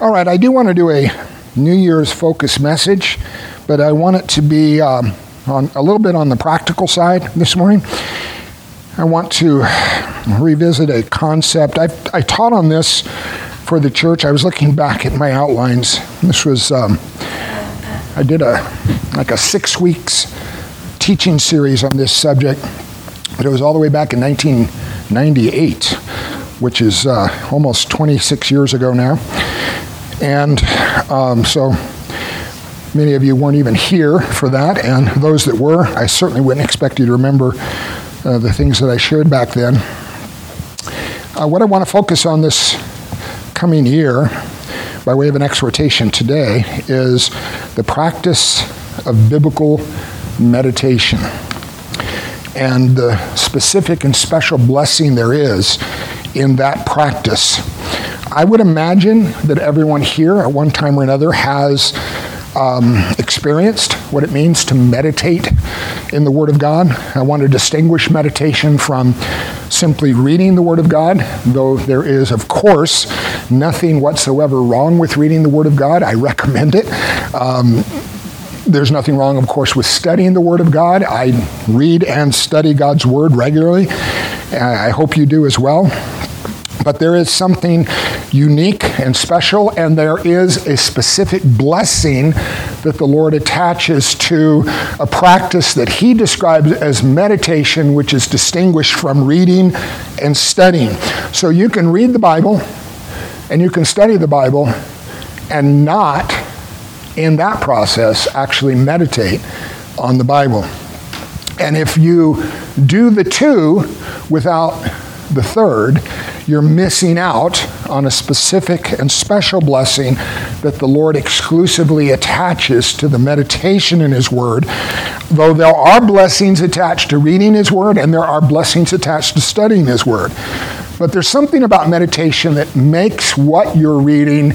All right, I do want to do a New Year's focus message, but I want it to be um, on a little bit on the practical side this morning. I want to revisit a concept. i I taught on this for the church. I was looking back at my outlines. This was um, I did a like a six weeks teaching series on this subject, but it was all the way back in 1998, which is uh, almost 26 years ago now. And um, so many of you weren't even here for that, and those that were, I certainly wouldn't expect you to remember uh, the things that I shared back then. Uh, what I want to focus on this coming year, by way of an exhortation today, is the practice of biblical meditation and the specific and special blessing there is in that practice I would imagine that everyone here at one time or another has um, experienced what it means to meditate in the Word of God. I want to distinguish meditation from simply reading the Word of God, though there is, of course, nothing whatsoever wrong with reading the Word of God. I recommend it. Um, there's nothing wrong, of course, with studying the Word of God. I read and study God's Word regularly. I hope you do as well. But there is something unique and special, and there is a specific blessing that the Lord attaches to a practice that He describes as meditation, which is distinguished from reading and studying. So you can read the Bible and you can study the Bible and not, in that process, actually meditate on the Bible. And if you do the two without the third, you're missing out on a specific and special blessing that the Lord exclusively attaches to the meditation in His Word. Though there are blessings attached to reading His Word and there are blessings attached to studying His Word. But there's something about meditation that makes what you're reading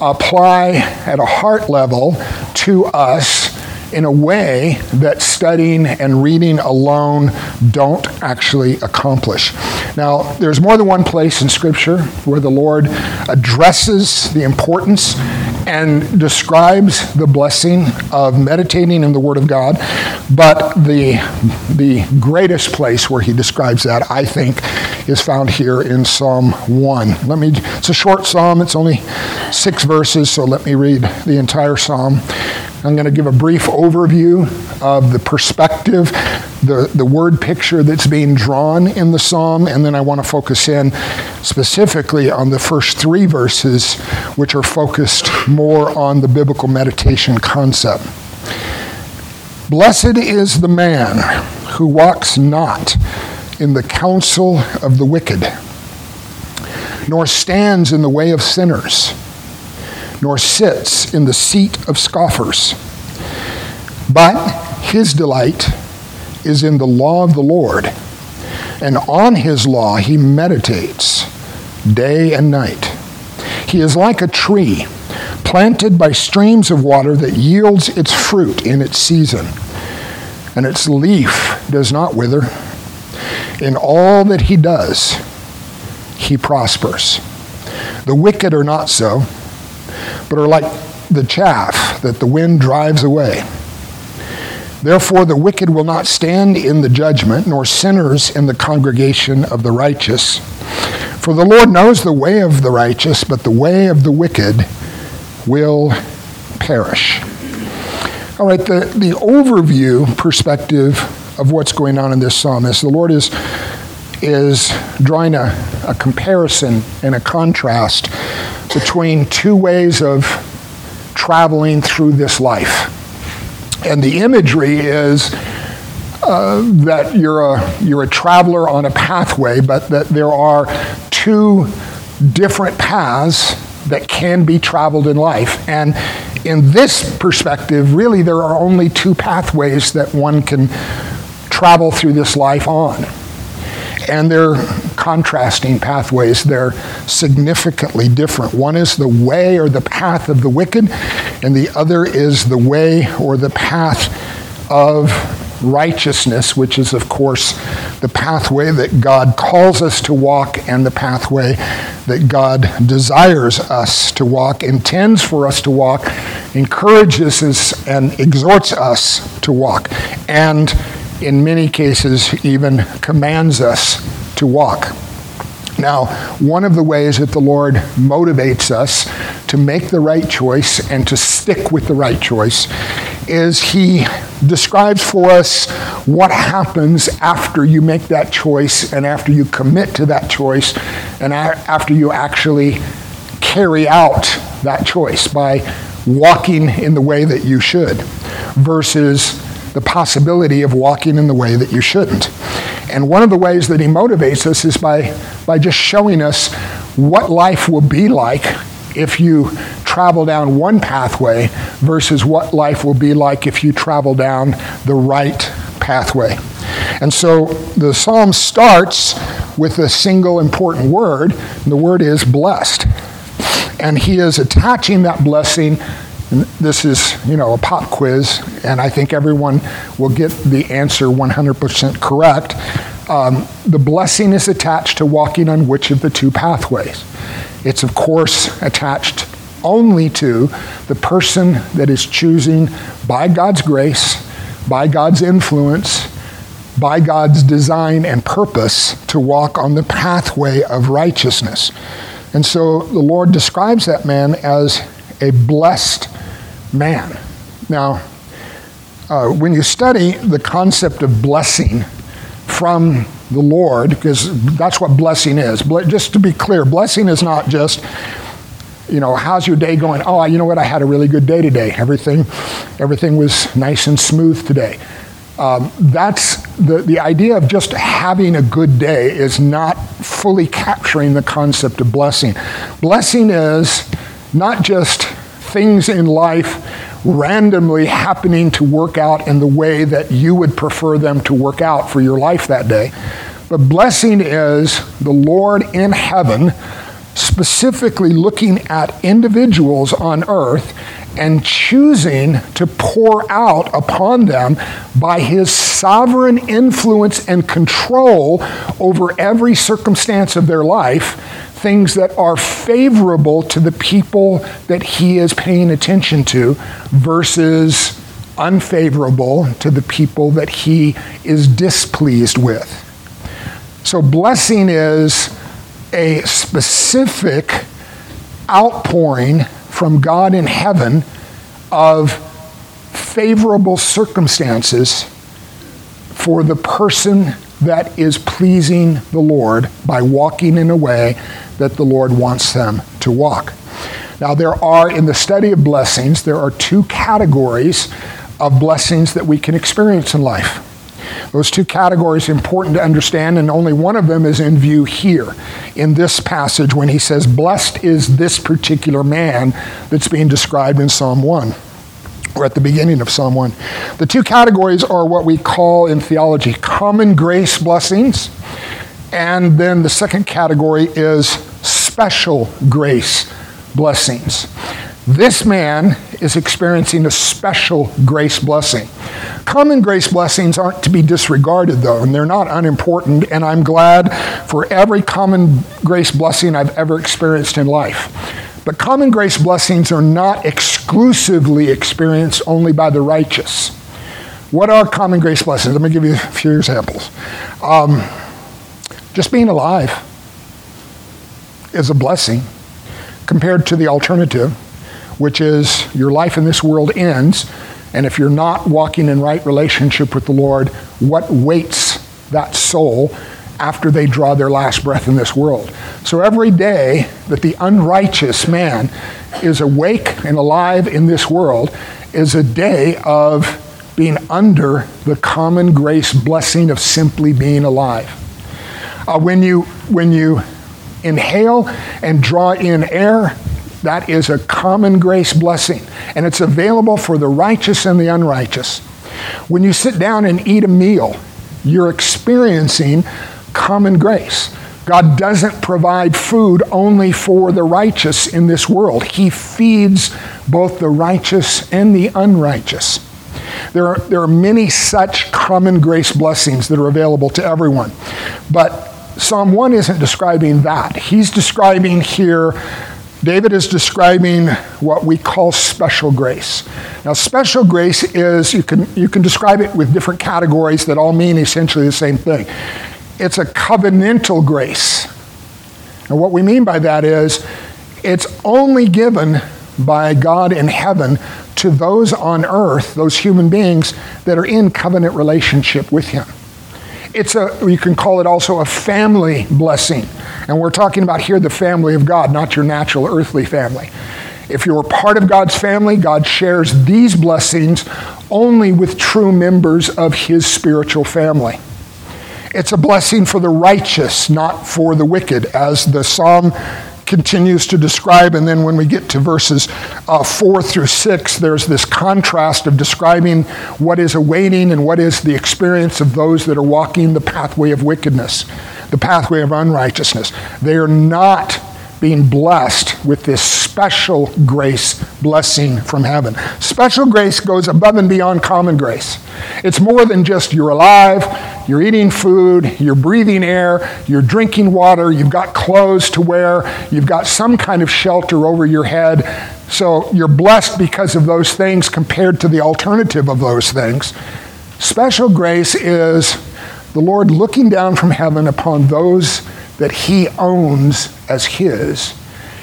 apply at a heart level to us in a way that studying and reading alone don't actually accomplish. Now, there's more than one place in Scripture where the Lord addresses the importance and describes the blessing of meditating in the Word of God. But the, the greatest place where he describes that, I think, is found here in Psalm 1. Let me, it's a short psalm, it's only six verses, so let me read the entire psalm. I'm going to give a brief overview of the perspective, the, the word picture that's being drawn in the psalm, and then I want to focus in specifically on the first three verses, which are focused more on the biblical meditation concept. Blessed is the man who walks not in the counsel of the wicked, nor stands in the way of sinners nor sits in the seat of scoffers. But his delight is in the law of the Lord, and on his law he meditates day and night. He is like a tree planted by streams of water that yields its fruit in its season, and its leaf does not wither. In all that he does, he prospers. The wicked are not so but are like the chaff that the wind drives away. Therefore, the wicked will not stand in the judgment, nor sinners in the congregation of the righteous. For the Lord knows the way of the righteous, but the way of the wicked will perish. All right, the, the overview perspective of what's going on in this psalm is the Lord is, is drawing a, a comparison and a contrast between two ways of traveling through this life. And the imagery is uh, that you're a, you're a traveler on a pathway, but that there are two different paths that can be traveled in life. And in this perspective, really, there are only two pathways that one can travel through this life on and they're contrasting pathways. They're significantly different. One is the way or the path of the wicked, and the other is the way or the path of righteousness, which is, of course, the pathway that God calls us to walk and the pathway that God desires us to walk, intends for us to walk, encourages us and exhorts us to walk, and in many cases, even commands us to walk. Now, one of the ways that the Lord motivates us to make the right choice and to stick with the right choice is He describes for us what happens after you make that choice and after you commit to that choice and after you actually carry out that choice by walking in the way that you should versus the possibility of walking in the way that you shouldn't. And one of the ways that he motivates us is by, by just showing us what life will be like if you travel down one pathway versus what life will be like if you travel down the right pathway. And so the psalm starts with a single important word, and the word is blessed. And he is attaching that blessing this is, you know, a pop quiz, and I think everyone will get the answer 100% correct. Um, the blessing is attached to walking on which of the two pathways? It's, of course, attached only to the person that is choosing by God's grace, by God's influence, by God's design and purpose to walk on the pathway of righteousness. And so the Lord describes that man as a blessed man. Now, uh, when you study the concept of blessing from the Lord, because that's what blessing is. Just to be clear, blessing is not just, you know, how's your day going? Oh, you know what? I had a really good day today. Everything, everything was nice and smooth today. Um, that's the, the idea of just having a good day is not fully capturing the concept of blessing. Blessing is not just things in life randomly happening to work out in the way that you would prefer them to work out for your life that day. But blessing is the Lord in heaven specifically looking at individuals on earth and choosing to pour out upon them by his sovereign influence and control over every circumstance of their life things that are favorable to the people that he is paying attention to versus unfavorable to the people that he is displeased with. So, blessing is a specific outpouring from God in heaven of favorable circumstances for the person that is pleasing the Lord by walking in a way that the Lord wants them to walk. Now, there are, in the study of blessings, there are two categories of blessings that we can experience in life. Those two categories are important to understand, and only one of them is in view here in this passage when he says, Blessed is this particular man that's being described in Psalm 1 or at the beginning of 1. The two categories are what we call in theology common grace blessings, and then the second category is special grace blessings. This man is experiencing a special grace blessing. Common grace blessings aren't to be disregarded, though, and they're not unimportant, and I'm glad for every common grace blessing I've ever experienced in life. But common grace blessings are not exclusively experienced only by the righteous. What are common grace blessings? Let me give you a few examples. Um, just being alive is a blessing compared to the alternative, which is your life in this world ends, and if you're not walking in right relationship with the Lord, what waits that soul after they draw their last breath in this world. So every day that the unrighteous man is awake and alive in this world is a day of being under the common grace blessing of simply being alive. Uh, when, you, when you inhale and draw in air, that is a common grace blessing, and it's available for the righteous and the unrighteous. When you sit down and eat a meal, you're experiencing common grace. God doesn't provide food only for the righteous in this world. He feeds both the righteous and the unrighteous. There are, there are many such common grace blessings that are available to everyone. But Psalm 1 isn't describing that. He's describing here David is describing what we call special grace. Now, special grace is, you can, you can describe it with different categories that all mean essentially the same thing. It's a covenantal grace. And what we mean by that is, it's only given by God in heaven to those on earth, those human beings that are in covenant relationship with Him. It's a, you can call it also a family blessing. And we're talking about here the family of God, not your natural earthly family. If you're part of God's family, God shares these blessings only with true members of his spiritual family. It's a blessing for the righteous, not for the wicked, as the psalm continues to describe. And then when we get to verses uh, four through six, there's this contrast of describing what is awaiting and what is the experience of those that are walking the pathway of wickedness the pathway of unrighteousness. They are not being blessed with this special grace blessing from heaven. Special grace goes above and beyond common grace. It's more than just you're alive, you're eating food, you're breathing air, you're drinking water, you've got clothes to wear, you've got some kind of shelter over your head. So you're blessed because of those things compared to the alternative of those things. Special grace is the Lord looking down from heaven upon those that he owns as his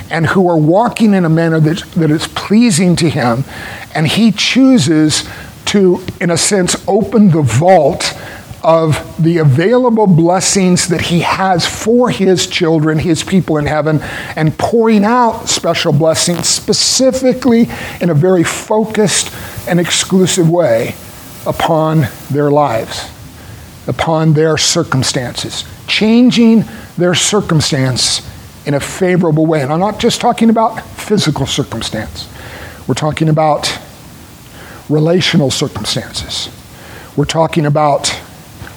and who are walking in a manner that, that is pleasing to him. And he chooses to, in a sense, open the vault of the available blessings that he has for his children, his people in heaven, and pouring out special blessings specifically in a very focused and exclusive way upon their lives upon their circumstances, changing their circumstance in a favorable way. And I'm not just talking about physical circumstance, we're talking about relational circumstances, we're talking about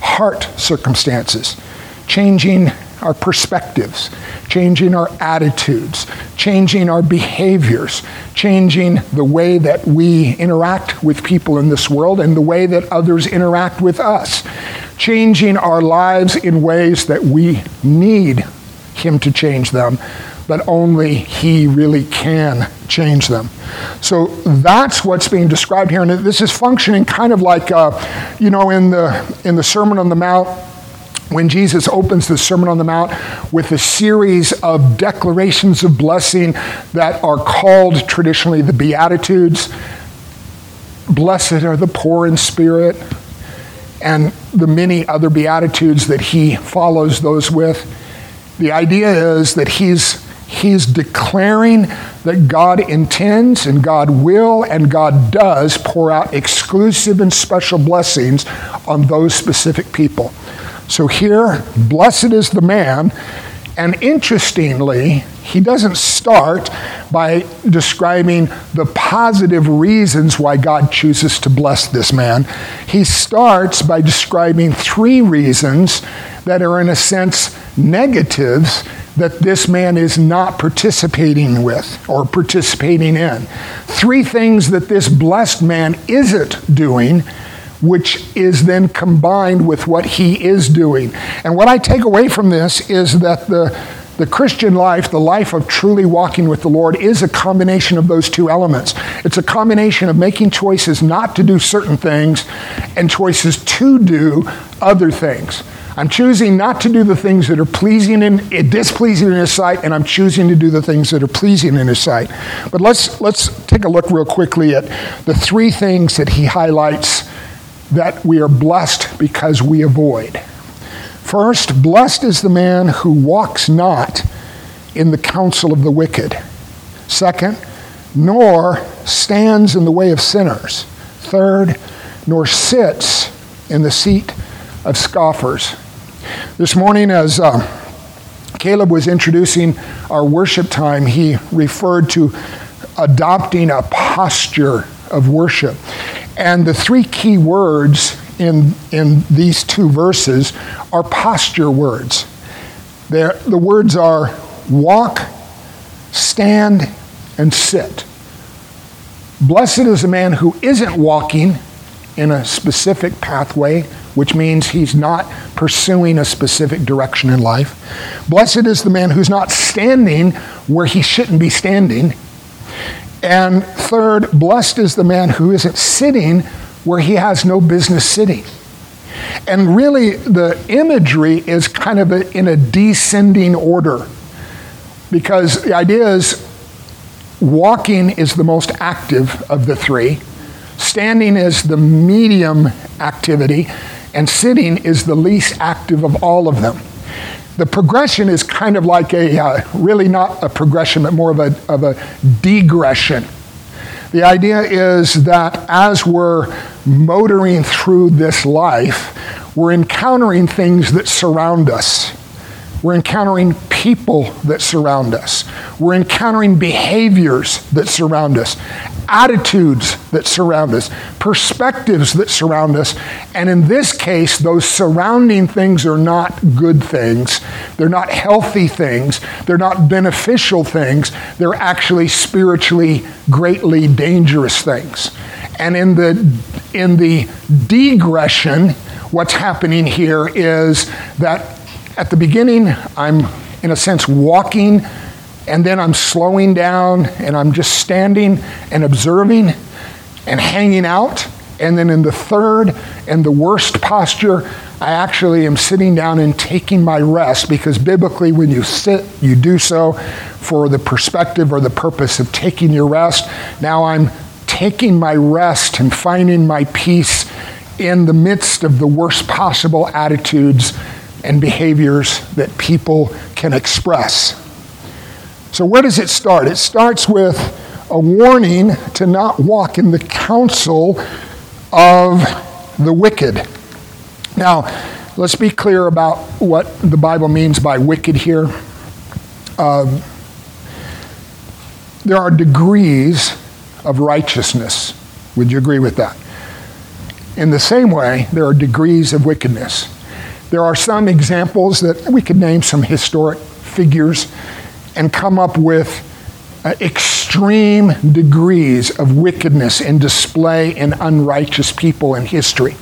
heart circumstances, changing our perspectives, changing our attitudes, changing our behaviors, changing the way that we interact with people in this world and the way that others interact with us, changing our lives in ways that we need Him to change them, but only He really can change them. So that's what's being described here, and this is functioning kind of like, uh, you know, in the in the Sermon on the Mount. When Jesus opens the Sermon on the Mount with a series of declarations of blessing that are called traditionally the Beatitudes, blessed are the poor in spirit, and the many other Beatitudes that he follows those with. The idea is that he's, he's declaring that God intends and God will and God does pour out exclusive and special blessings on those specific people. So here, blessed is the man and interestingly, he doesn't start by describing the positive reasons why God chooses to bless this man. He starts by describing three reasons that are, in a sense, negatives that this man is not participating with or participating in. Three things that this blessed man isn't doing which is then combined with what he is doing. And what I take away from this is that the, the Christian life, the life of truly walking with the Lord, is a combination of those two elements. It's a combination of making choices not to do certain things and choices to do other things. I'm choosing not to do the things that are pleasing and eh, displeasing in His sight, and I'm choosing to do the things that are pleasing in His sight. But let's let's take a look real quickly at the three things that He highlights that we are blessed because we avoid. First, blessed is the man who walks not in the counsel of the wicked. Second, nor stands in the way of sinners. Third, nor sits in the seat of scoffers. This morning, as uh, Caleb was introducing our worship time, he referred to adopting a posture of worship. And the three key words in, in these two verses are posture words. They're, the words are walk, stand, and sit. Blessed is the man who isn't walking in a specific pathway, which means he's not pursuing a specific direction in life. Blessed is the man who's not standing where he shouldn't be standing. And third, blessed is the man who isn't sitting where he has no business sitting. And really, the imagery is kind of a, in a descending order because the idea is walking is the most active of the three, standing is the medium activity, and sitting is the least active of all of them. The progression is kind of like a, uh, really not a progression, but more of a, of a degression. The idea is that as we're motoring through this life, we're encountering things that surround us. We're encountering people that surround us. We're encountering behaviors that surround us, attitudes that surround us, perspectives that surround us. And in this case, those surrounding things are not good things. They're not healthy things. They're not beneficial things. They're actually spiritually greatly dangerous things. And in the, in the degression, what's happening here is that at the beginning, I'm, in a sense, walking, and then I'm slowing down, and I'm just standing and observing and hanging out. And then in the third and the worst posture, I actually am sitting down and taking my rest because biblically, when you sit, you do so for the perspective or the purpose of taking your rest. Now I'm taking my rest and finding my peace in the midst of the worst possible attitudes and behaviors that people can express. So, where does it start? It starts with a warning to not walk in the counsel of the wicked. Now, let's be clear about what the Bible means by wicked here. Um, there are degrees of righteousness. Would you agree with that? In the same way, there are degrees of wickedness. There are some examples that we could name some historic figures and come up with uh, extreme degrees of wickedness and display in unrighteous people in history.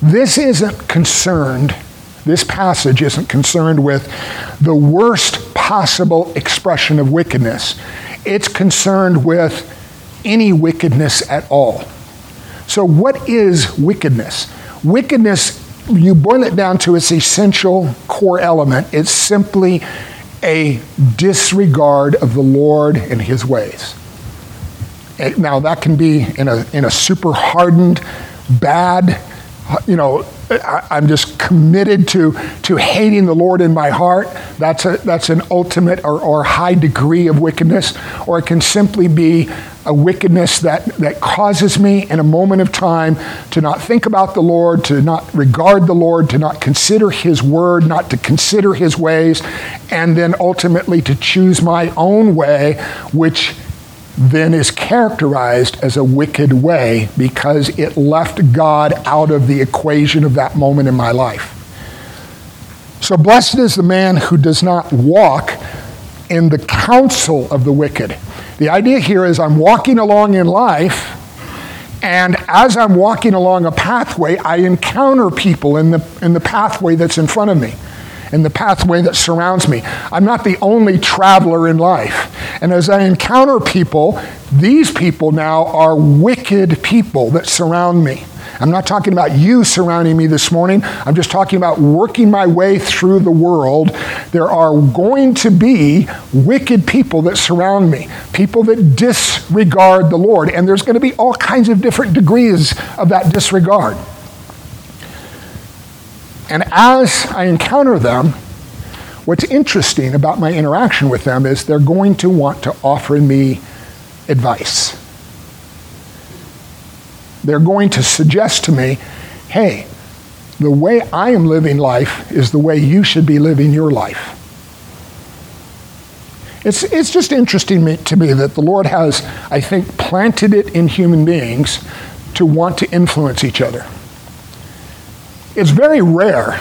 This isn't concerned, this passage isn't concerned with the worst possible expression of wickedness. It's concerned with any wickedness at all. So, what is wickedness? Wickedness you boil it down to its essential core element, it's simply a disregard of the Lord and his ways. Now, that can be in a, in a super hardened, bad, you know, I, am just committed to, to hating the Lord in my heart. That's, a, that's an ultimate or, or high degree of wickedness. Or it can simply be a wickedness that, that causes me in a moment of time to not think about the Lord, to not regard the Lord, to not consider His word, not to consider His ways, and then ultimately to choose my own way, which then is characterized as a wicked way because it left God out of the equation of that moment in my life. So, blessed is the man who does not walk in the counsel of the wicked. The idea here is I'm walking along in life, and as I'm walking along a pathway, I encounter people in the, in the pathway that's in front of me in the pathway that surrounds me. I'm not the only traveler in life. And as I encounter people, these people now are wicked people that surround me. I'm not talking about you surrounding me this morning. I'm just talking about working my way through the world. There are going to be wicked people that surround me, people that disregard the Lord. And there's going to be all kinds of different degrees of that disregard. And as I encounter them, what's interesting about my interaction with them is they're going to want to offer me advice. They're going to suggest to me, hey, the way I am living life is the way you should be living your life. It's, it's just interesting to me that the Lord has, I think, planted it in human beings to want to influence each other. It's very rare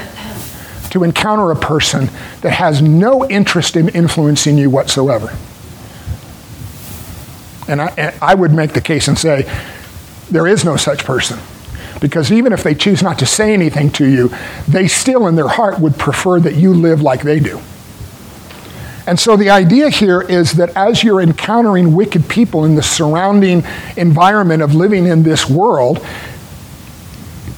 to encounter a person that has no interest in influencing you whatsoever. And I, and I would make the case and say, there is no such person. Because even if they choose not to say anything to you, they still in their heart would prefer that you live like they do. And so the idea here is that as you're encountering wicked people in the surrounding environment of living in this world,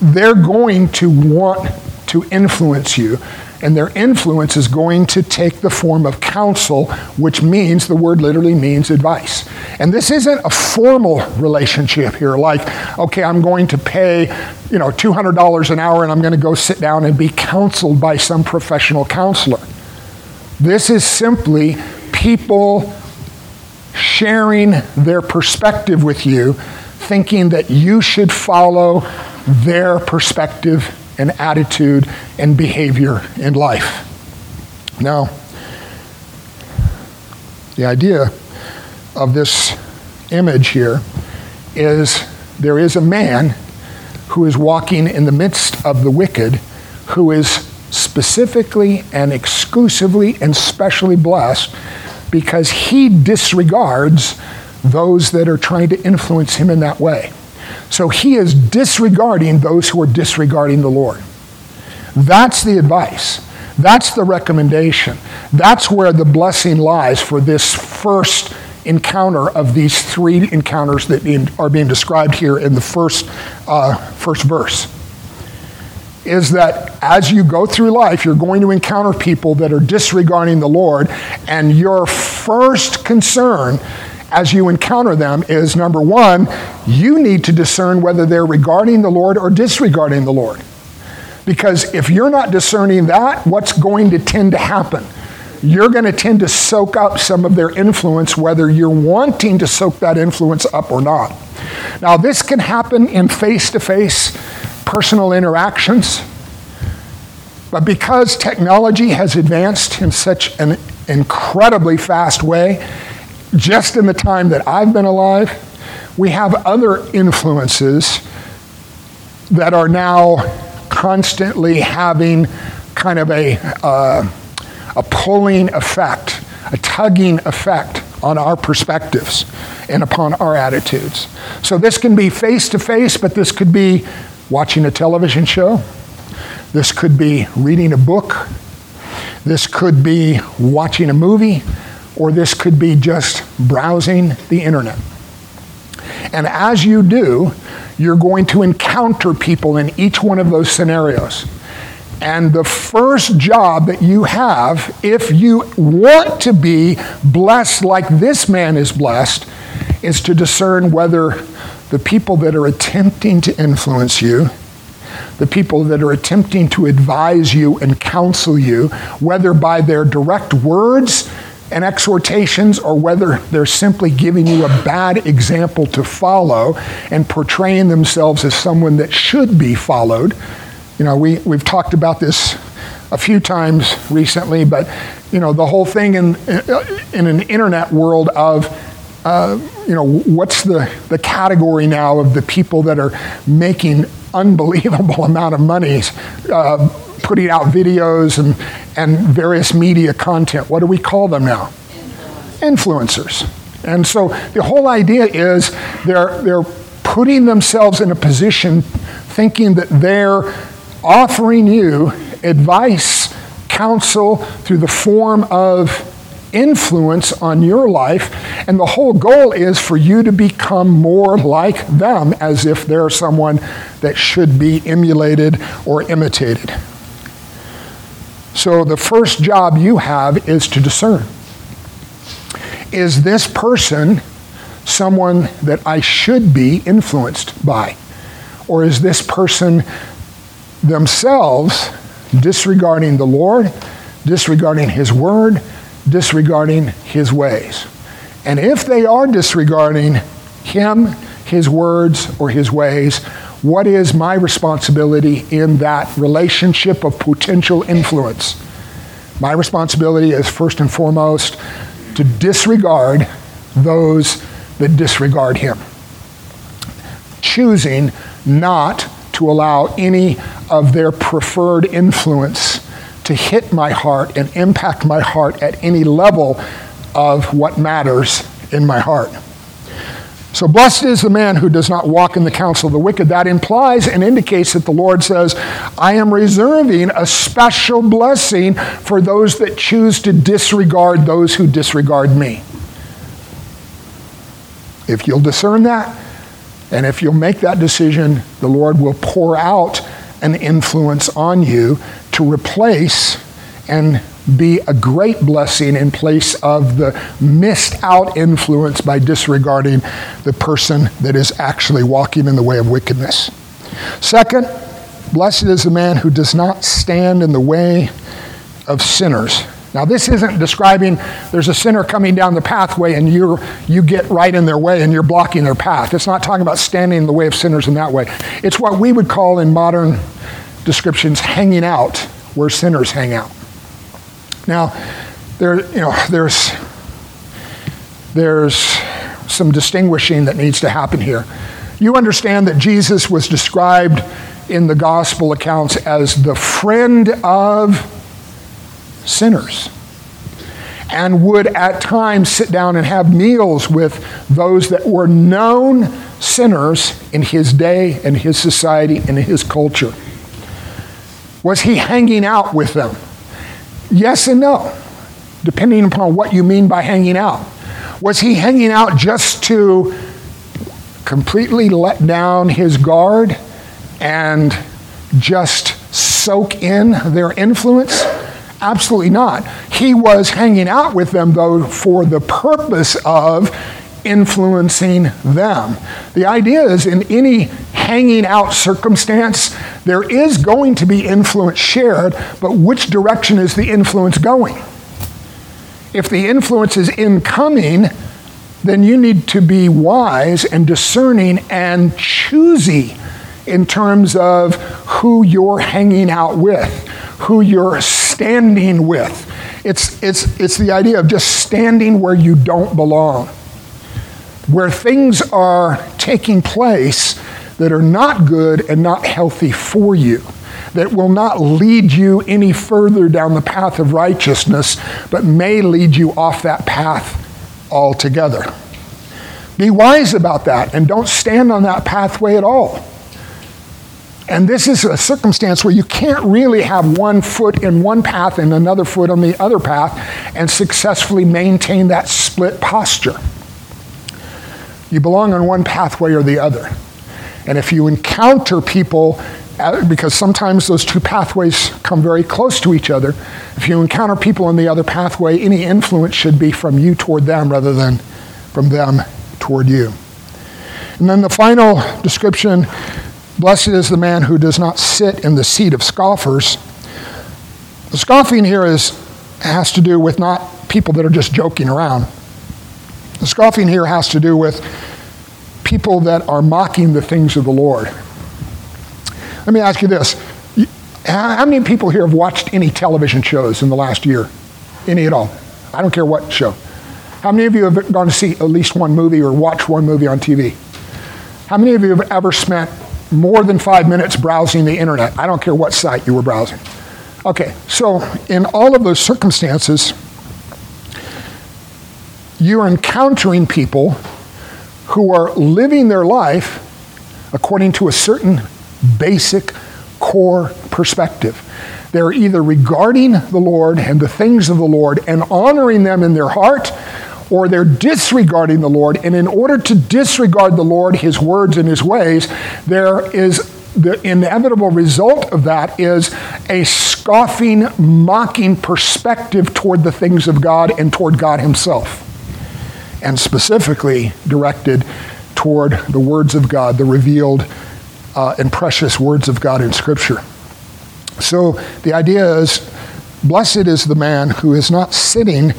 they're going to want to influence you. And their influence is going to take the form of counsel, which means, the word literally means advice. And this isn't a formal relationship here, like, okay, I'm going to pay, you know, $200 an hour and I'm going to go sit down and be counseled by some professional counselor. This is simply people sharing their perspective with you, thinking that you should follow their perspective and attitude and behavior in life. Now, the idea of this image here is there is a man who is walking in the midst of the wicked who is specifically and exclusively and specially blessed because he disregards those that are trying to influence him in that way. So he is disregarding those who are disregarding the Lord. That's the advice. That's the recommendation. That's where the blessing lies for this first encounter of these three encounters that are being described here in the first, uh, first verse. Is that as you go through life, you're going to encounter people that are disregarding the Lord, and your first concern as you encounter them is number one, you need to discern whether they're regarding the Lord or disregarding the Lord. Because if you're not discerning that, what's going to tend to happen? You're going to tend to soak up some of their influence, whether you're wanting to soak that influence up or not. Now, this can happen in face to face personal interactions, but because technology has advanced in such an incredibly fast way, just in the time that I've been alive, we have other influences that are now constantly having kind of a, uh, a pulling effect, a tugging effect on our perspectives and upon our attitudes. So this can be face to face, but this could be watching a television show. This could be reading a book. This could be watching a movie or this could be just browsing the internet. And as you do, you're going to encounter people in each one of those scenarios. And the first job that you have, if you want to be blessed like this man is blessed, is to discern whether the people that are attempting to influence you, the people that are attempting to advise you and counsel you, whether by their direct words, and exhortations or whether they're simply giving you a bad example to follow and portraying themselves as someone that should be followed. You know, we, we've talked about this a few times recently, but, you know, the whole thing in, in an internet world of, uh, you know, what's the, the category now of the people that are making unbelievable amount of money uh, putting out videos and, and various media content. What do we call them now? Influencers. And so the whole idea is they're, they're putting themselves in a position thinking that they're offering you advice, counsel through the form of influence on your life. And the whole goal is for you to become more like them as if they're someone that should be emulated or imitated. So the first job you have is to discern. Is this person someone that I should be influenced by? Or is this person themselves disregarding the Lord, disregarding His Word, disregarding His ways? And if they are disregarding Him, His words, or His ways, what is my responsibility in that relationship of potential influence? My responsibility is first and foremost to disregard those that disregard him. Choosing not to allow any of their preferred influence to hit my heart and impact my heart at any level of what matters in my heart. So, blessed is the man who does not walk in the counsel of the wicked. That implies and indicates that the Lord says, I am reserving a special blessing for those that choose to disregard those who disregard me. If you'll discern that, and if you'll make that decision, the Lord will pour out an influence on you to replace and be a great blessing in place of the missed out influence by disregarding the person that is actually walking in the way of wickedness. Second, blessed is the man who does not stand in the way of sinners. Now, this isn't describing there's a sinner coming down the pathway and you you get right in their way and you're blocking their path. It's not talking about standing in the way of sinners in that way. It's what we would call in modern descriptions hanging out where sinners hang out. Now, there, you know, there's, there's some distinguishing that needs to happen here. You understand that Jesus was described in the gospel accounts as the friend of sinners and would at times sit down and have meals with those that were known sinners in his day and his society and his culture. Was he hanging out with them? Yes and no, depending upon what you mean by hanging out. Was he hanging out just to completely let down his guard and just soak in their influence? Absolutely not. He was hanging out with them, though, for the purpose of influencing them. The idea is in any hanging out circumstance, there is going to be influence shared, but which direction is the influence going? If the influence is incoming, then you need to be wise and discerning and choosy in terms of who you're hanging out with, who you're standing with. It's, it's, it's the idea of just standing where you don't belong where things are taking place that are not good and not healthy for you, that will not lead you any further down the path of righteousness, but may lead you off that path altogether. Be wise about that and don't stand on that pathway at all. And this is a circumstance where you can't really have one foot in one path and another foot on the other path and successfully maintain that split posture. You belong on one pathway or the other. And if you encounter people, uh, because sometimes those two pathways come very close to each other, if you encounter people in the other pathway, any influence should be from you toward them rather than from them toward you. And then the final description blessed is the man who does not sit in the seat of scoffers. The scoffing here is, has to do with not people that are just joking around the scoffing here has to do with people that are mocking the things of the Lord. Let me ask you this. How many people here have watched any television shows in the last year? Any at all? I don't care what show. How many of you have gone to see at least one movie or watch one movie on TV? How many of you have ever spent more than five minutes browsing the internet? I don't care what site you were browsing. Okay, so in all of those circumstances, you're encountering people who are living their life according to a certain basic core perspective. They're either regarding the Lord and the things of the Lord and honoring them in their heart, or they're disregarding the Lord. And in order to disregard the Lord, His words, and His ways, there is the inevitable result of that is a scoffing, mocking perspective toward the things of God and toward God Himself and specifically directed toward the words of God, the revealed uh, and precious words of God in Scripture. So the idea is blessed is the man who is not sitting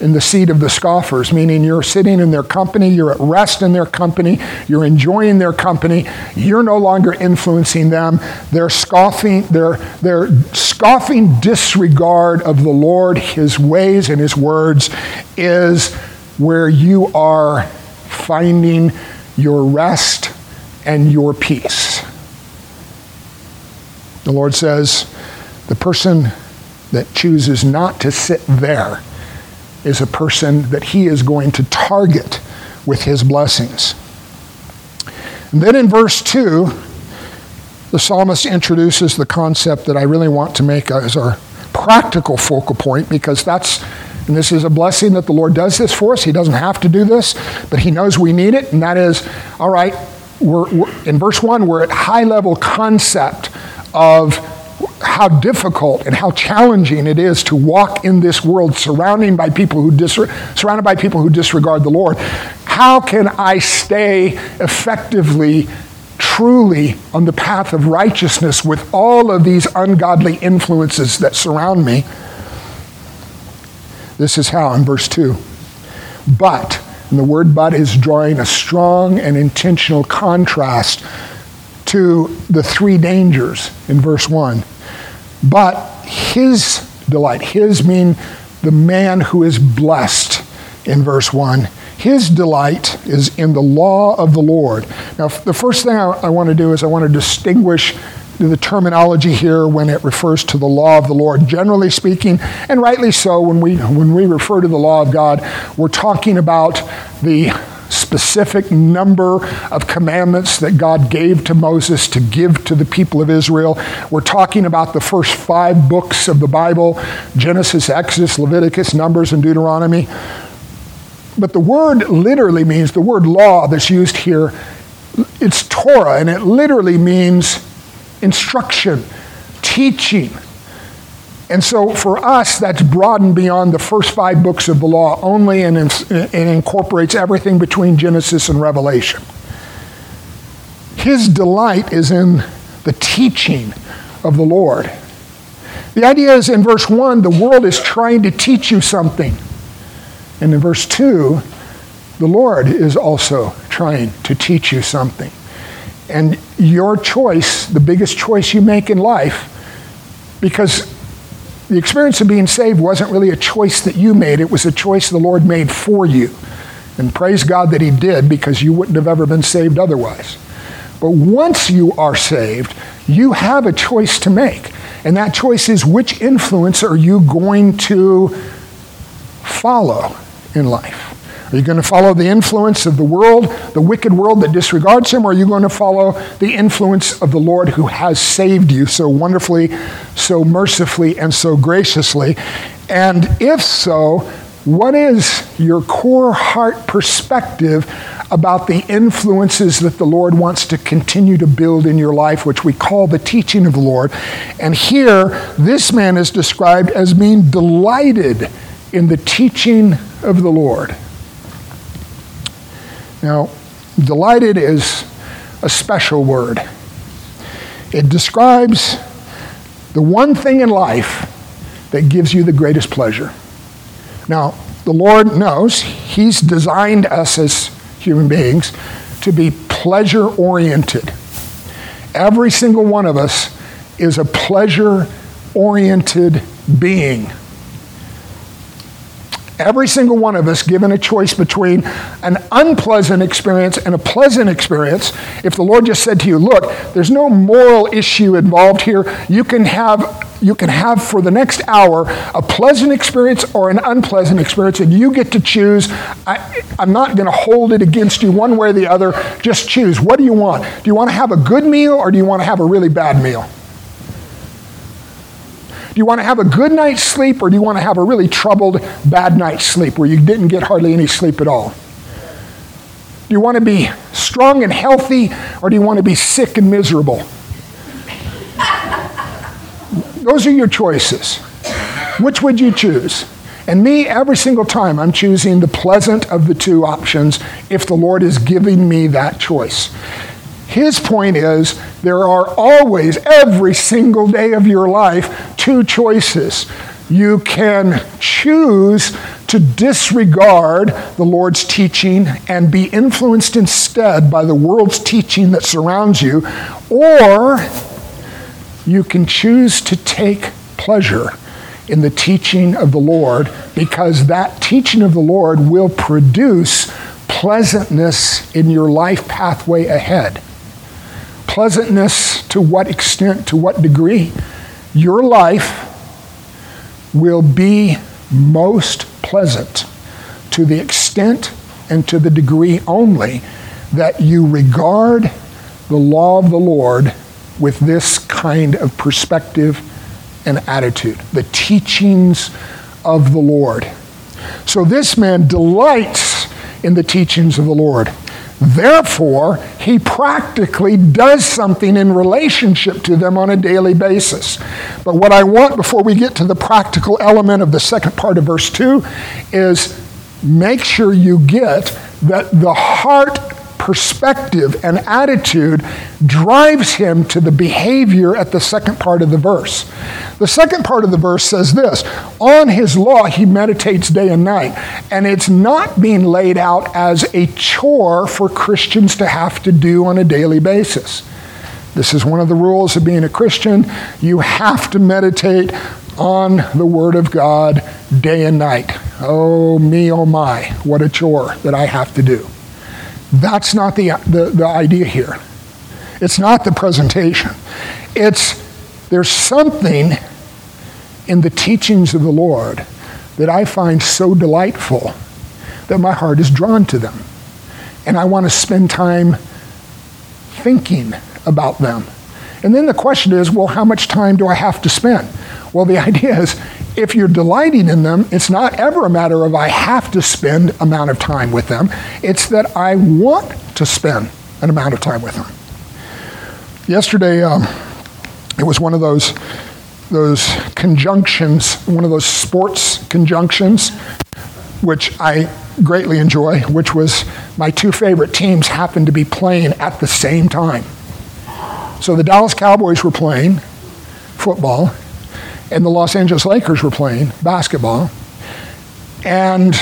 in the seat of the scoffers, meaning you're sitting in their company, you're at rest in their company, you're enjoying their company, you're no longer influencing them. Their scoffing, their, their scoffing disregard of the Lord, his ways, and his words is where you are finding your rest and your peace. The Lord says, the person that chooses not to sit there is a person that He is going to target with His blessings. And then in verse 2, the psalmist introduces the concept that I really want to make as our practical focal point because that's, and this is a blessing that the Lord does this for us. He doesn't have to do this, but He knows we need it. And that is, all right, we're, we're in verse 1, we're at high level concept of how difficult and how challenging it is to walk in this world surrounded by people who dis- surrounded by people who disregard the Lord. How can I stay effectively truly on the path of righteousness with all of these ungodly influences that surround me. This is how in verse 2. But, and the word but is drawing a strong and intentional contrast to the three dangers in verse 1. But his delight, his mean the man who is blessed in verse 1 his delight is in the law of the Lord. Now, the first thing I, I want to do is I want to distinguish the terminology here when it refers to the law of the Lord. Generally speaking, and rightly so, when we, when we refer to the law of God, we're talking about the specific number of commandments that God gave to Moses to give to the people of Israel. We're talking about the first five books of the Bible Genesis, Exodus, Leviticus, Numbers, and Deuteronomy. But the word literally means, the word law that's used here, it's Torah, and it literally means instruction, teaching. And so for us, that's broadened beyond the first five books of the law only and, and incorporates everything between Genesis and Revelation. His delight is in the teaching of the Lord. The idea is in verse 1 the world is trying to teach you something. And in verse 2, the Lord is also trying to teach you something. And your choice, the biggest choice you make in life, because the experience of being saved wasn't really a choice that you made, it was a choice the Lord made for you. And praise God that He did because you wouldn't have ever been saved otherwise. But once you are saved, you have a choice to make. And that choice is which influence are you going to follow? in life? Are you going to follow the influence of the world, the wicked world that disregards him, or are you going to follow the influence of the Lord who has saved you so wonderfully, so mercifully, and so graciously? And if so, what is your core heart perspective about the influences that the Lord wants to continue to build in your life, which we call the teaching of the Lord? And here, this man is described as being delighted in the teaching of the Lord. Now, delighted is a special word. It describes the one thing in life that gives you the greatest pleasure. Now, the Lord knows He's designed us as human beings to be pleasure oriented. Every single one of us is a pleasure oriented being. Every single one of us given a choice between an unpleasant experience and a pleasant experience. If the Lord just said to you, look, there's no moral issue involved here. You can have you can have for the next hour a pleasant experience or an unpleasant experience, and you get to choose. I, am not going to hold it against you one way or the other. Just choose. What do you want? Do you want to have a good meal or do you want to have a really bad meal? Do you want to have a good night's sleep or do you want to have a really troubled, bad night's sleep where you didn't get hardly any sleep at all? Do you want to be strong and healthy or do you want to be sick and miserable? Those are your choices. Which would you choose? And me, every single time, I'm choosing the pleasant of the two options if the Lord is giving me that choice. His point is there are always, every single day of your life, two choices. You can choose to disregard the Lord's teaching and be influenced instead by the world's teaching that surrounds you, or you can choose to take pleasure in the teaching of the Lord because that teaching of the Lord will produce pleasantness in your life pathway ahead pleasantness to what extent, to what degree, your life will be most pleasant to the extent and to the degree only that you regard the law of the Lord with this kind of perspective and attitude the teachings of the Lord. So this man delights in the teachings of the Lord. Therefore, he practically does something in relationship to them on a daily basis. But what I want before we get to the practical element of the second part of verse 2 is make sure you get that the heart perspective and attitude drives him to the behavior at the second part of the verse. The second part of the verse says this On his law he meditates day and night. And it's not being laid out as a chore for Christians to have to do on a daily basis. This is one of the rules of being a Christian. You have to meditate on the Word of God day and night. Oh, me, oh, my, what a chore that I have to do. That's not the, the, the idea here. It's not the presentation. It's there's something in the teachings of the Lord that I find so delightful that my heart is drawn to them. And I want to spend time thinking about them. And then the question is well, how much time do I have to spend? Well, the idea is if you're delighting in them, it's not ever a matter of I have to spend amount of time with them. It's that I want to spend an amount of time with them. Yesterday, um, it was one of those those conjunctions, one of those sports conjunctions, which I greatly enjoy, which was my two favorite teams happened to be playing at the same time. So the Dallas Cowboys were playing football, and the Los Angeles Lakers were playing basketball. And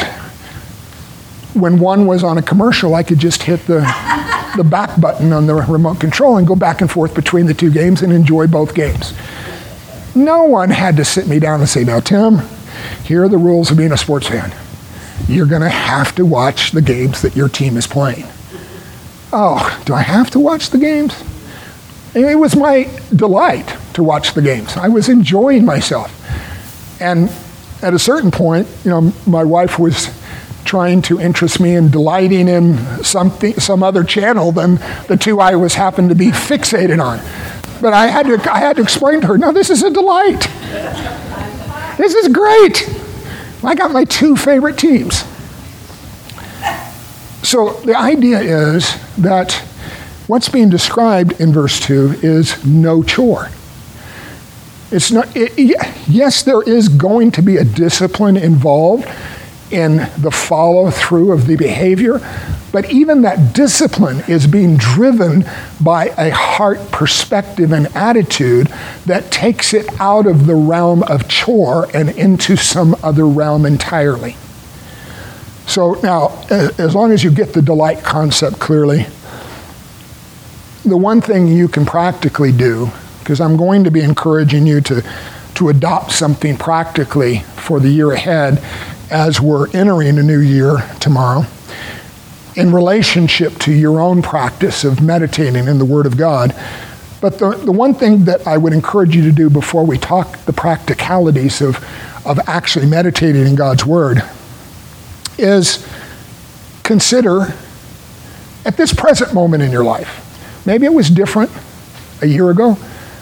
when one was on a commercial, I could just hit the, the back button on the remote control and go back and forth between the two games and enjoy both games. No one had to sit me down and say, Now, Tim, here are the rules of being a sports fan. You're going to have to watch the games that your team is playing. Oh, do I have to watch the games? It was my delight to watch the games. I was enjoying myself. And at a certain point, you know, my wife was trying to interest me in delighting in something, some other channel than the two I was happened to be fixated on. But I had to, I had to explain to her, no, this is a delight. This is great. I got my two favorite teams. So the idea is that what's being described in verse 2 is no chore. It's not, it, yes, there is going to be a discipline involved in the follow through of the behavior, but even that discipline is being driven by a heart perspective and attitude that takes it out of the realm of chore and into some other realm entirely. So now, as long as you get the delight concept clearly, the one thing you can practically do because I'm going to be encouraging you to, to adopt something practically for the year ahead as we're entering a new year tomorrow in relationship to your own practice of meditating in the Word of God. But the, the one thing that I would encourage you to do before we talk the practicalities of, of actually meditating in God's Word is consider at this present moment in your life. Maybe it was different a year ago.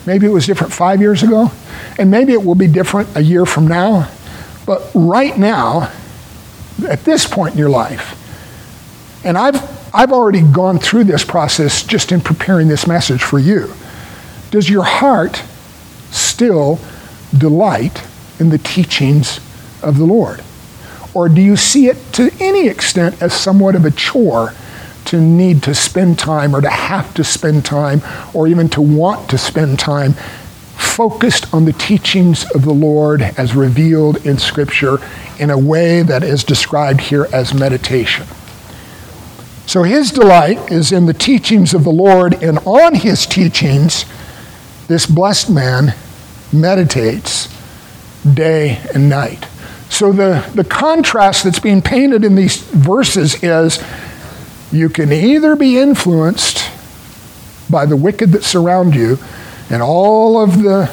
Maybe it was different five years ago, and maybe it will be different a year from now. But right now, at this point in your life, and I've, I've already gone through this process just in preparing this message for you. Does your heart still delight in the teachings of the Lord? Or do you see it to any extent as somewhat of a chore to need to spend time or to have to spend time or even to want to spend time focused on the teachings of the Lord as revealed in Scripture in a way that is described here as meditation. So his delight is in the teachings of the Lord, and on his teachings, this blessed man meditates day and night. So the, the contrast that's being painted in these verses is you can either be influenced by the wicked that surround you and all of the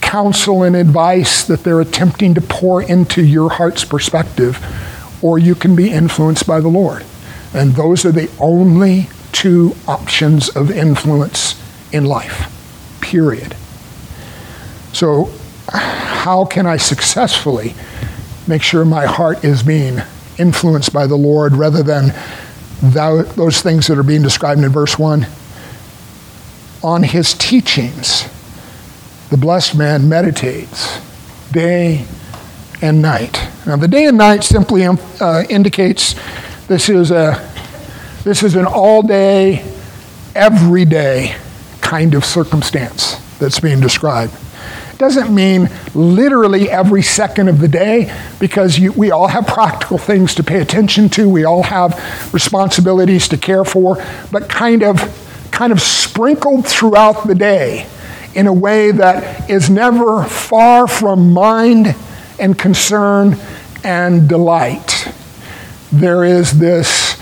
counsel and advice that they're attempting to pour into your heart's perspective, or you can be influenced by the Lord. And those are the only two options of influence in life, period. So, how can I successfully make sure my heart is being influenced by the Lord rather than those things that are being described in verse 1? On his teachings, the blessed man meditates day and night. Now, the day and night simply uh, indicates this is, a, this is an all day, every day kind of circumstance that's being described. Doesn't mean literally every second of the day because you, we all have practical things to pay attention to, we all have responsibilities to care for, but kind of, kind of sprinkled throughout the day in a way that is never far from mind and concern and delight. There is this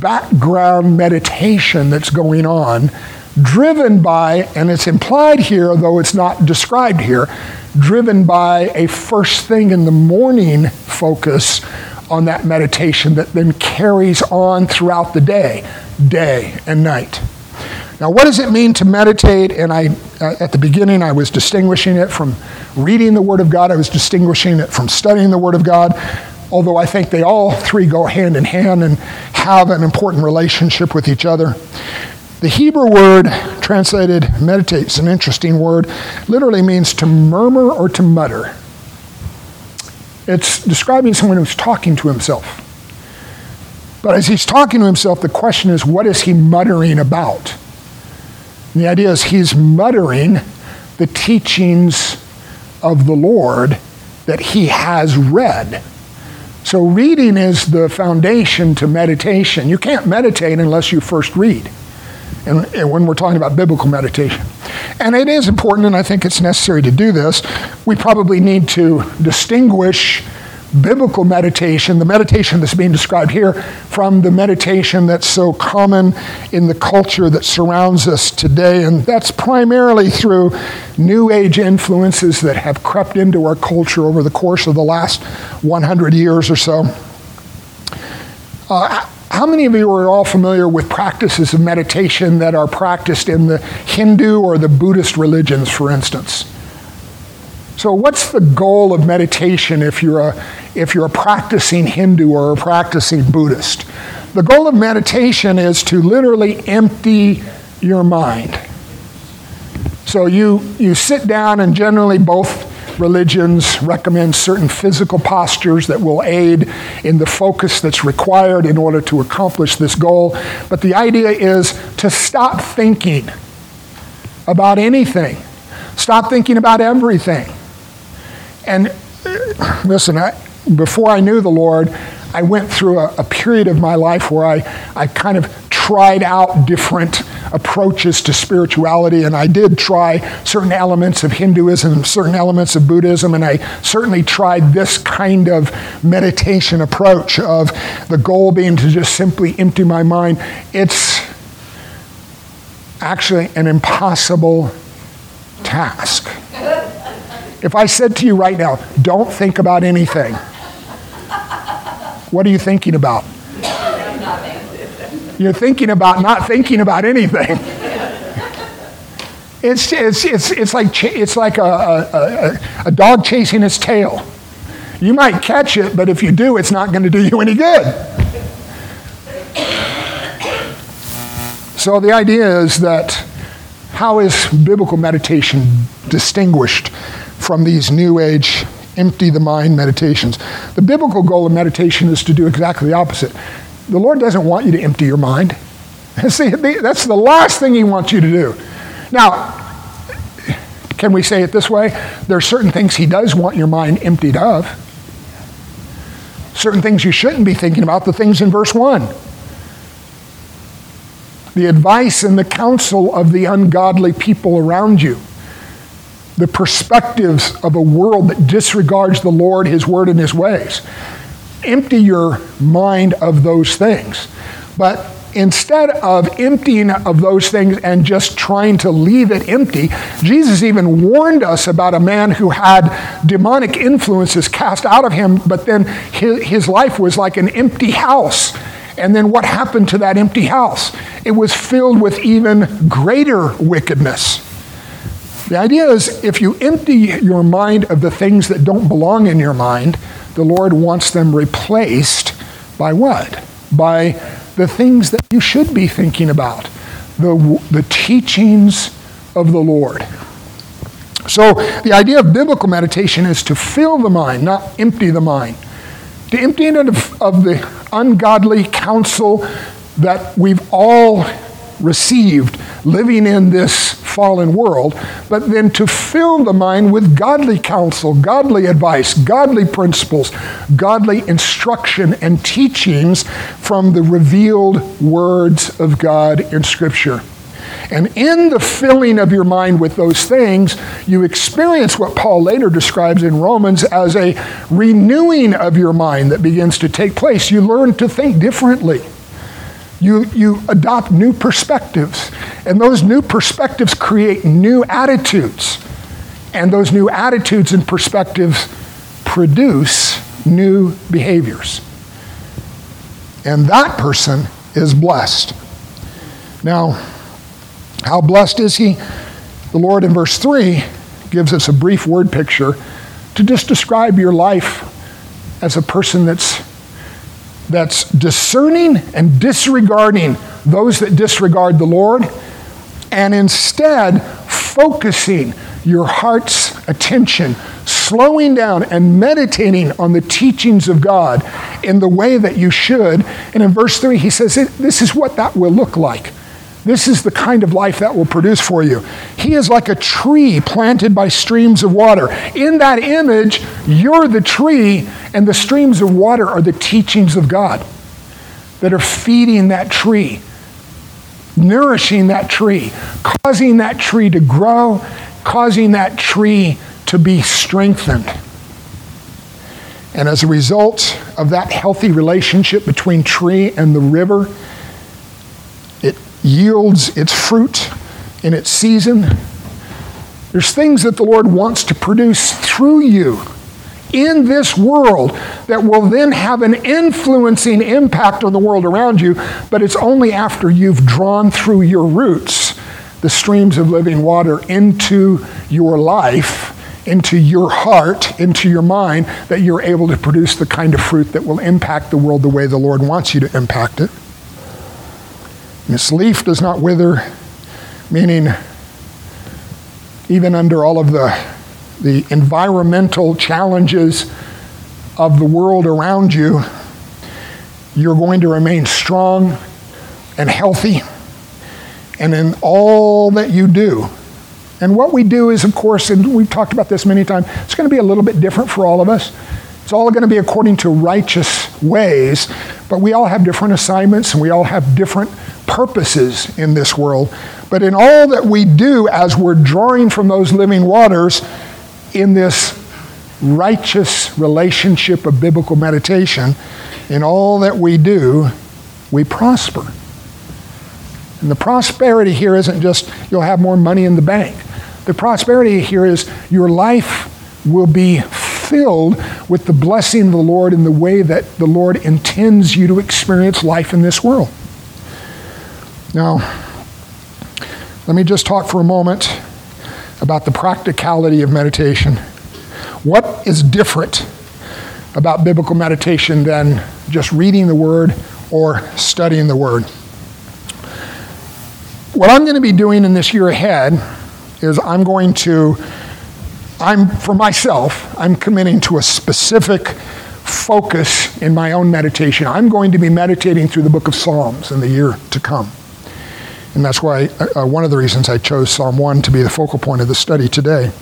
background meditation that's going on, driven by, and it's implied here, though it's not described here, driven by a first thing in the morning focus on that meditation that then carries on throughout the day, day and night. Now, what does it mean to meditate? And I, uh, at the beginning, I was distinguishing it from reading the Word of God. I was distinguishing it from studying the Word of God. Although I think they all three go hand in hand and have an important relationship with each other. The Hebrew word translated meditate is an interesting word. Literally means to murmur or to mutter. It's describing someone who's talking to himself. But as he's talking to himself, the question is, what is he muttering about? And the idea is he's muttering the teachings of the Lord that he has read. So, reading is the foundation to meditation. You can't meditate unless you first read. And, and, when we're talking about biblical meditation. And it is important, and I think it's necessary to do this. We probably need to distinguish biblical meditation, the meditation that's being described here, from the meditation that's so common in the culture that surrounds us today. And that's primarily through New Age influences that have crept into our culture over the course of the last 100 years or so. Uh, how many of you are all familiar with practices of meditation that are practiced in the Hindu or the Buddhist religions, for instance? So, what's the goal of meditation if you're a, if you're a practicing Hindu or a practicing Buddhist? The goal of meditation is to literally empty your mind. So, you, you sit down, and generally, both religions recommend certain physical postures that will aid in the focus that's required in order to accomplish this goal. But the idea is to stop thinking about anything, stop thinking about everything. And uh, listen, I, before I knew the Lord, I went through a, a, period of my life where I, I kind of tried out different approaches to spirituality, and I did try certain elements of Hinduism, certain elements of Buddhism, and I certainly tried this kind of meditation approach of the goal being to just simply empty my mind. It's actually an impossible task. If I said to you right now, don't think about anything, what are you thinking about? You're thinking about not thinking about anything. It's, it's, it's, it's like, it's like a, a, a, dog chasing its tail. You might catch it, but if you do, it's not going to do you any good. So the idea is that how is biblical meditation distinguished from these new age empty the mind meditations. The biblical goal of meditation is to do exactly the opposite. The Lord doesn't want you to empty your mind. See, that's the last thing He wants you to do. Now, can we say it this way? There are certain things He does want your mind emptied of. Certain things you shouldn't be thinking about, the things in verse 1. The advice and the counsel of the ungodly people around you the perspectives of a world that disregards the Lord, His word, and His ways. Empty your mind of those things. But instead of emptying of those things and just trying to leave it empty, Jesus even warned us about a man who had demonic influences cast out of him, but then his, life was like an empty house. And then what happened to that empty house? It was filled with even greater wickedness. The idea is if you empty your mind of the things that don't belong in your mind, the Lord wants them replaced by what? By the things that you should be thinking about, the, the teachings of the Lord. So, the idea of biblical meditation is to fill the mind, not empty the mind. To empty it of, of the ungodly counsel that we've all received living in this fallen world, but then to fill the mind with godly counsel, godly advice, godly principles, godly instruction and teachings from the revealed words of God in Scripture. And in the filling of your mind with those things, you experience what Paul later describes in Romans as a renewing of your mind that begins to take place. You learn to think differently. You, you adopt new perspectives, and those new perspectives create new attitudes. And those new attitudes and perspectives produce new behaviors. And that person is blessed. Now, how blessed is he? The Lord in verse 3 gives us a brief word picture to just describe your life as a person that's that's discerning and disregarding those that disregard the Lord, and instead focusing your heart's attention, slowing down and meditating on the teachings of God in the way that you should. And in verse 3, he says, This is what that will look like. This is the kind of life that will produce for you. He is like a tree planted by streams of water. In that image, you're the tree, and the streams of water are the teachings of God that are feeding that tree, nourishing that tree, causing that tree to grow, causing that tree to be strengthened. And as a result of that healthy relationship between tree and the river, yields its fruit in its season. There's things that the Lord wants to produce through you in this world that will then have an influencing impact on the world around you, but it's only after you've drawn through your roots the streams of living water into your life, into your heart, into your mind, that you're able to produce the kind of fruit that will impact the world the way the Lord wants you to impact it. Its leaf does not wither, meaning even under all of the, the environmental challenges of the world around you, you're going to remain strong and healthy and in all that you do. And what we do is, of course, and we've talked about this many times, it's going to be a little bit different for all of us. It's all going to be according to righteous ways, but we all have different assignments and we all have different purposes in this world. But in all that we do as we're drawing from those living waters in this righteous relationship of biblical meditation, in all that we do, we prosper. And the prosperity here isn't just you'll have more money in the bank. The prosperity here is your life will be filled with the blessing of the Lord in the way that the Lord intends you to experience life in this world. Now, let me just talk for a moment about the practicality of meditation. What is different about biblical meditation than just reading the Word or studying the Word? What I'm going to be doing in this year ahead is I'm going to, I'm for myself, I'm committing to a specific focus in my own meditation. I'm going to be meditating through the book of Psalms in the year to come. And that's why uh, one of the reasons I chose Psalm 1 to be the focal point of the study today.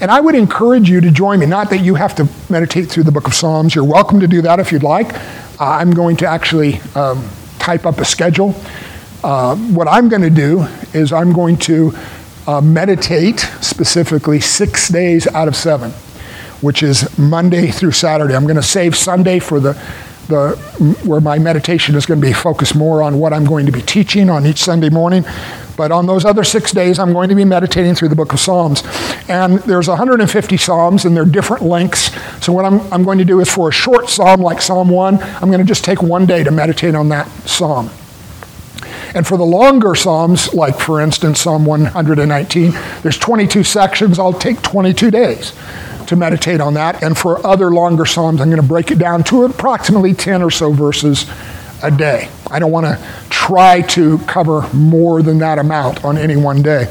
And I would encourage you to join me. Not that you have to meditate through the book of Psalms. You're welcome to do that if you'd like. Uh, I'm going to actually um, type up a schedule. Uh, what I'm going to do is I'm going to uh, meditate specifically six days out of seven, which is Monday through Saturday. I'm going to save Sunday for the the, where my meditation is going to be focused more on what I'm going to be teaching on each Sunday morning. But on those other six days, I'm going to be meditating through the book of Psalms. And there's 150 Psalms, and they're different lengths. So, what I'm, I'm going to do is for a short Psalm like Psalm 1, I'm going to just take one day to meditate on that Psalm. And for the longer Psalms, like for instance Psalm 119, there's 22 sections. I'll take 22 days to meditate on that. And for other longer Psalms, I'm going to break it down to approximately 10 or so verses a day. I don't want to try to cover more than that amount on any one day.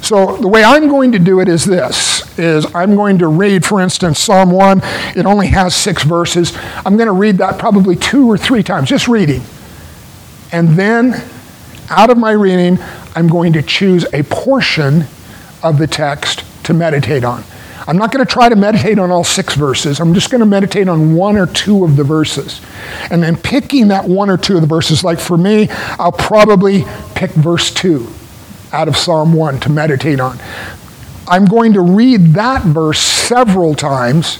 So the way I'm going to do it is this is I'm going to read for instance Psalm 1 it only has 6 verses. I'm going to read that probably 2 or 3 times just reading. And then out of my reading I'm going to choose a portion of the text to meditate on. I'm not going to try to meditate on all six verses. I'm just going to meditate on one or two of the verses. And then picking that one or two of the verses, like for me, I'll probably pick verse 2 out of Psalm 1 to meditate on. I'm going to read that verse several times,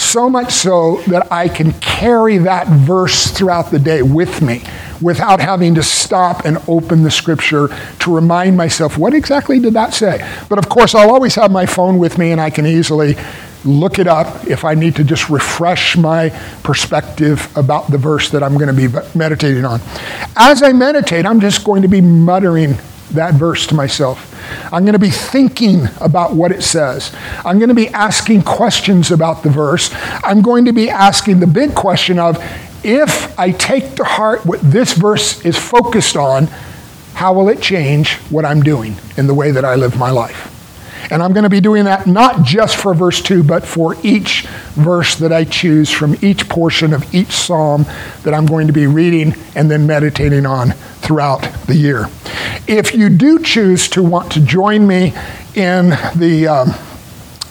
so much so that I can carry that verse throughout the day with me without having to stop and open the scripture to remind myself, what exactly did that say? But of course, I'll always have my phone with me and I can easily look it up if I need to just refresh my perspective about the verse that I'm going to be meditating on. As I meditate, I'm just going to be muttering that verse to myself. I'm going to be thinking about what it says. I'm going to be asking questions about the verse. I'm going to be asking the big question of if I take to heart what this verse is focused on, how will it change what I'm doing in the way that I live my life? And I'm going to be doing that not just for verse 2, but for each verse that I choose from each portion of each psalm that I'm going to be reading and then meditating on throughout the year. If you do choose to want to join me in the um,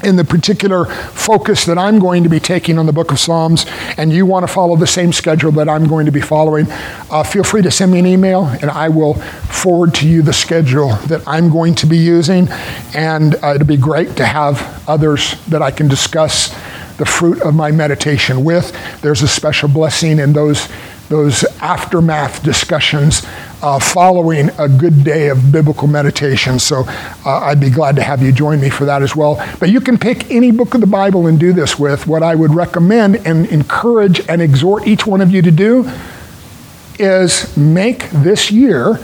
in the particular focus that I'm going to be taking on the book of Psalms, and you want to follow the same schedule that I'm going to be following, uh, feel free to send me an email and I will forward to you the schedule that I'm going to be using. And uh, it'll be great to have others that I can discuss the fruit of my meditation with. There's a special blessing in those those aftermath discussions uh, following a good day of biblical meditation. So uh, I'd be glad to have you join me for that as well. But you can pick any book of the Bible and do this with. What I would recommend and encourage and exhort each one of you to do is make this year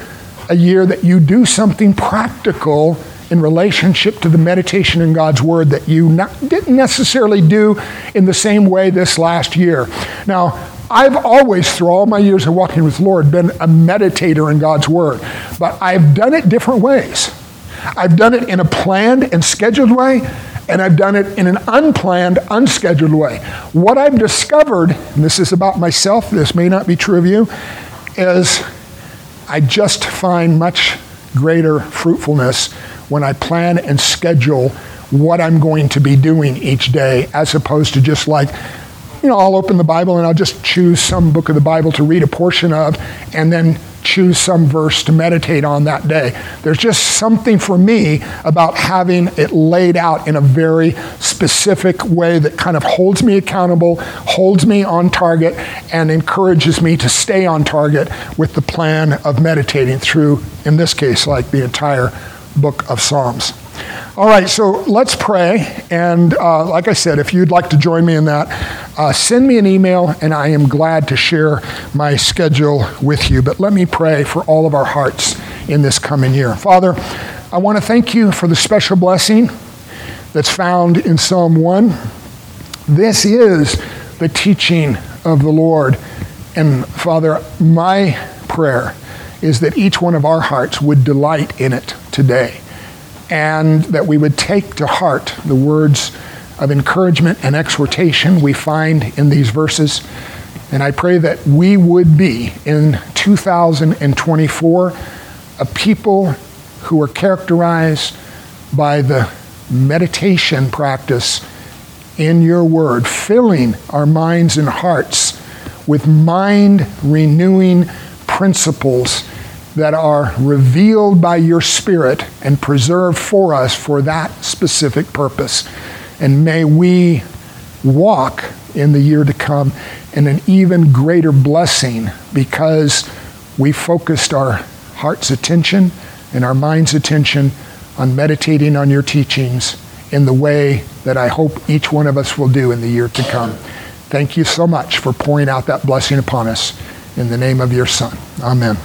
a year that you do something practical in relationship to the meditation in God's Word that you not, didn't necessarily do in the same way this last year. Now, I've always, through all my years of walking with the Lord, been a meditator in God's Word, but I've done it different ways. I've done it in a planned and scheduled way, and I've done it in an unplanned, unscheduled way. What I've discovered, and this is about myself, this may not be true of you, is I just find much greater fruitfulness when I plan and schedule what I'm going to be doing each day as opposed to just like you know, I'll open the Bible and I'll just choose some book of the Bible to read a portion of and then choose some verse to meditate on that day. There's just something for me about having it laid out in a very specific way that kind of holds me accountable, holds me on target, and encourages me to stay on target with the plan of meditating through, in this case, like the entire book of Psalms. All right, so let's pray. And uh, like I said, if you'd like to join me in that, uh, send me an email, and I am glad to share my schedule with you. But let me pray for all of our hearts in this coming year. Father, I want to thank you for the special blessing that's found in Psalm 1. This is the teaching of the Lord. And Father, my prayer is that each one of our hearts would delight in it today and that we would take to heart the words of encouragement and exhortation we find in these verses. And I pray that we would be in 2024 a people who are characterized by the meditation practice in your word, filling our minds and hearts with mind renewing principles that are revealed by your Spirit and preserved for us for that specific purpose. And may we walk in the year to come, in an even greater blessing because we focused our heart's attention and our mind's attention on meditating on your teachings in the way that I hope each one of us will do in the year to come. Thank you so much for pouring out that blessing upon us in the name of your Son. Amen.